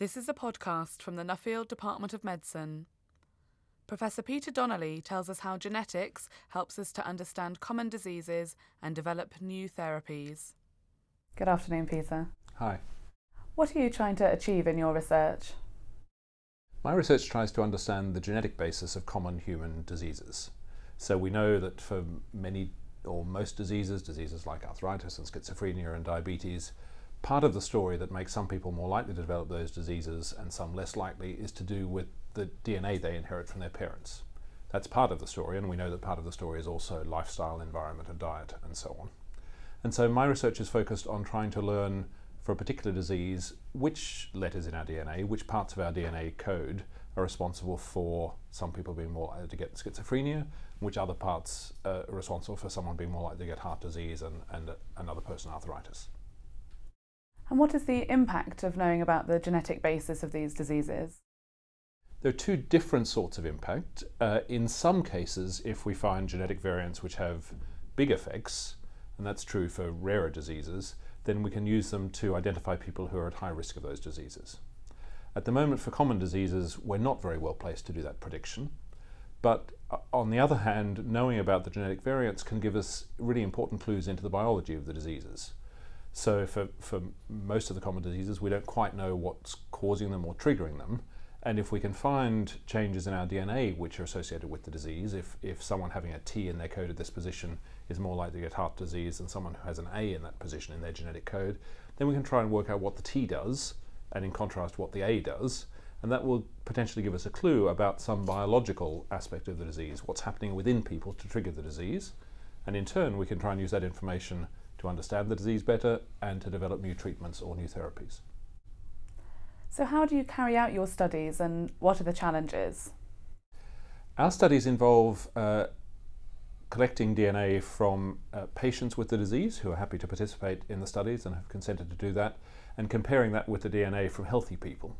This is a podcast from the Nuffield Department of Medicine. Professor Peter Donnelly tells us how genetics helps us to understand common diseases and develop new therapies. Good afternoon, Peter. Hi. What are you trying to achieve in your research? My research tries to understand the genetic basis of common human diseases. So we know that for many or most diseases, diseases like arthritis and schizophrenia and diabetes, part of the story that makes some people more likely to develop those diseases and some less likely is to do with the DNA they inherit from their parents. That's part of the story, and we know that part of the story is also lifestyle, environment, and diet, and so on. And so my research is focused on trying to learn for a particular disease which letters in our DNA, which parts of our DNA code are responsible for some people being more likely to get schizophrenia, which other parts uh, are responsible for someone being more likely to get heart disease and, and another person arthritis. And what is the impact of knowing about the genetic basis of these diseases? There are two different sorts of impact. Uh, in some cases, if we find genetic variants which have big effects, and that's true for rarer diseases, then we can use them to identify people who are at high risk of those diseases. At the moment, for common diseases, we're not very well placed to do that prediction. But uh, on the other hand, knowing about the genetic variants can give us really important clues into the biology of the diseases. So for, for most of the common diseases, we don't quite know what's causing them or triggering them. And if we can find changes in our DNA which are associated with the disease, if, if someone having a T in their code at this position is more likely to get heart disease than someone who has an A in that position in their genetic code, then we can try and work out what the T does, and in contrast, what the A does. And that will potentially give us a clue about some biological aspect of the disease, what's happening within people to trigger the disease. And in turn, we can try and use that information to understand the disease better and to develop new treatments or new therapies. So, how do you carry out your studies and what are the challenges? Our studies involve uh, collecting DNA from uh, patients with the disease who are happy to participate in the studies and have consented to do that, and comparing that with the DNA from healthy people.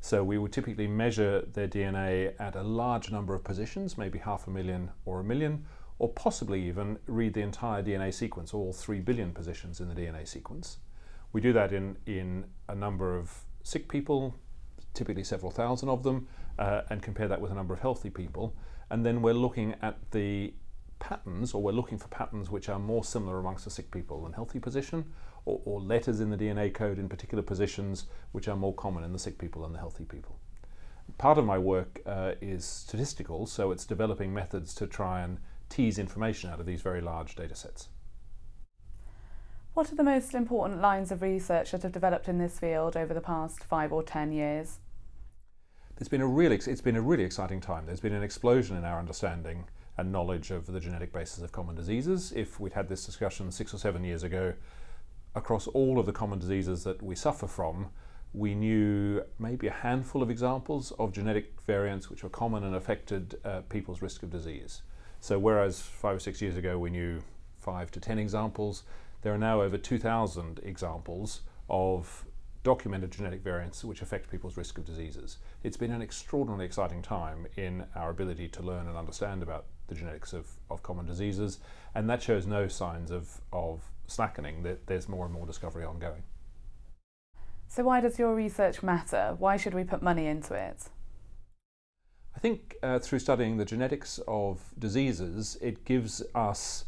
So we would typically measure their DNA at a large number of positions, maybe half a million or a million, or possibly even read the entire DNA sequence, all 3 billion positions in the DNA sequence. We do that in, in a number of sick people, typically several thousand of them, uh, and compare that with a number of healthy people. And then we're looking at the patterns, or we're looking for patterns which are more similar amongst the sick people than healthy position, or, or letters in the DNA code in particular positions which are more common in the sick people than the healthy people. Part of my work uh, is statistical, so it's developing methods to try and tease information out of these very large data sets. What are the most important lines of research that have developed in this field over the past five or ten years? It's been a really, it's been a really exciting time. There's been an explosion in our understanding and knowledge of the genetic basis of common diseases. If we'd had this discussion six or seven years ago, across all of the common diseases that we suffer from, we knew maybe a handful of examples of genetic variants which were common and affected uh, people's risk of disease. So whereas five or six years ago we knew five to ten examples, there are now over 2,000 examples of documented genetic variants which affect people's risk of diseases. It's been an extraordinarily exciting time in our ability to learn and understand about the genetics of, of common diseases, and that shows no signs of, of slackening, that there's more and more discovery ongoing. So, why does your research matter? Why should we put money into it? I think uh, through studying the genetics of diseases, it gives us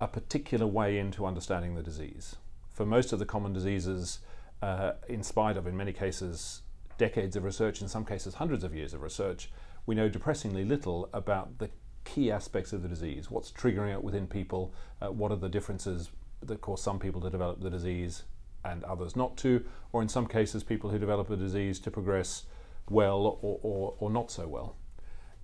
a particular way into understanding the disease. For most of the common diseases, uh, in spite of, in many cases, decades of research, in some cases, hundreds of years of research, we know depressingly little about the key aspects of the disease. What's triggering it within people? Uh, what are the differences that cause some people to develop the disease and others not to? Or in some cases, people who develop a disease to progress well or, or, or not so well.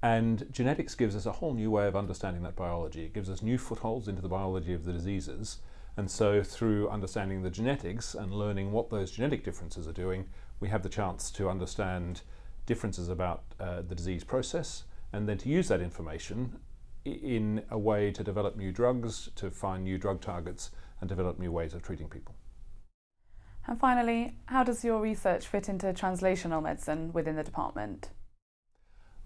And genetics gives us a whole new way of understanding that biology. It gives us new footholds into the biology of the diseases. And so, through understanding the genetics and learning what those genetic differences are doing, we have the chance to understand differences about uh, the disease process and then to use that information in a way to develop new drugs, to find new drug targets, and develop new ways of treating people. And finally, how does your research fit into translational medicine within the department?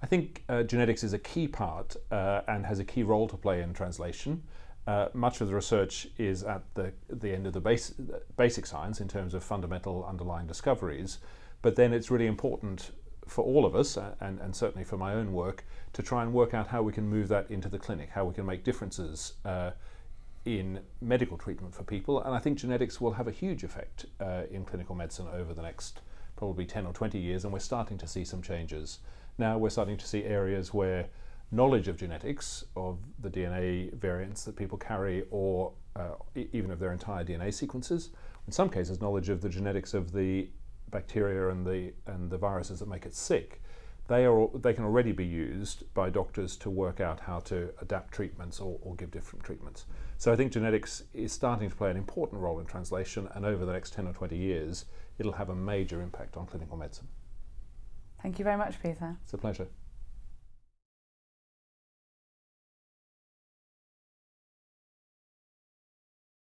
I think uh, genetics is a key part uh, and has a key role to play in translation. Uh, much of the research is at the, the end of the base, basic science in terms of fundamental underlying discoveries, But then it's really important for all of us, and, and certainly for my own work, to try and work out how we can move that into the clinic, how we can make differences uh, in medical treatment for people. And I think genetics will have a huge effect uh, in clinical medicine over the next probably 10 or 20 years, and we're starting to see some changes. Now we're starting to see areas where knowledge of genetics, of the DNA variants that people carry, or uh, even of their entire DNA sequences, in some cases, knowledge of the genetics of the bacteria and the, and the viruses that make it sick, they, are, they can already be used by doctors to work out how to adapt treatments or, or give different treatments. So I think genetics is starting to play an important role in translation, and over the next 10 or 20 years, it'll have a major impact on clinical medicine. Thank you very much, Peter. It's a pleasure.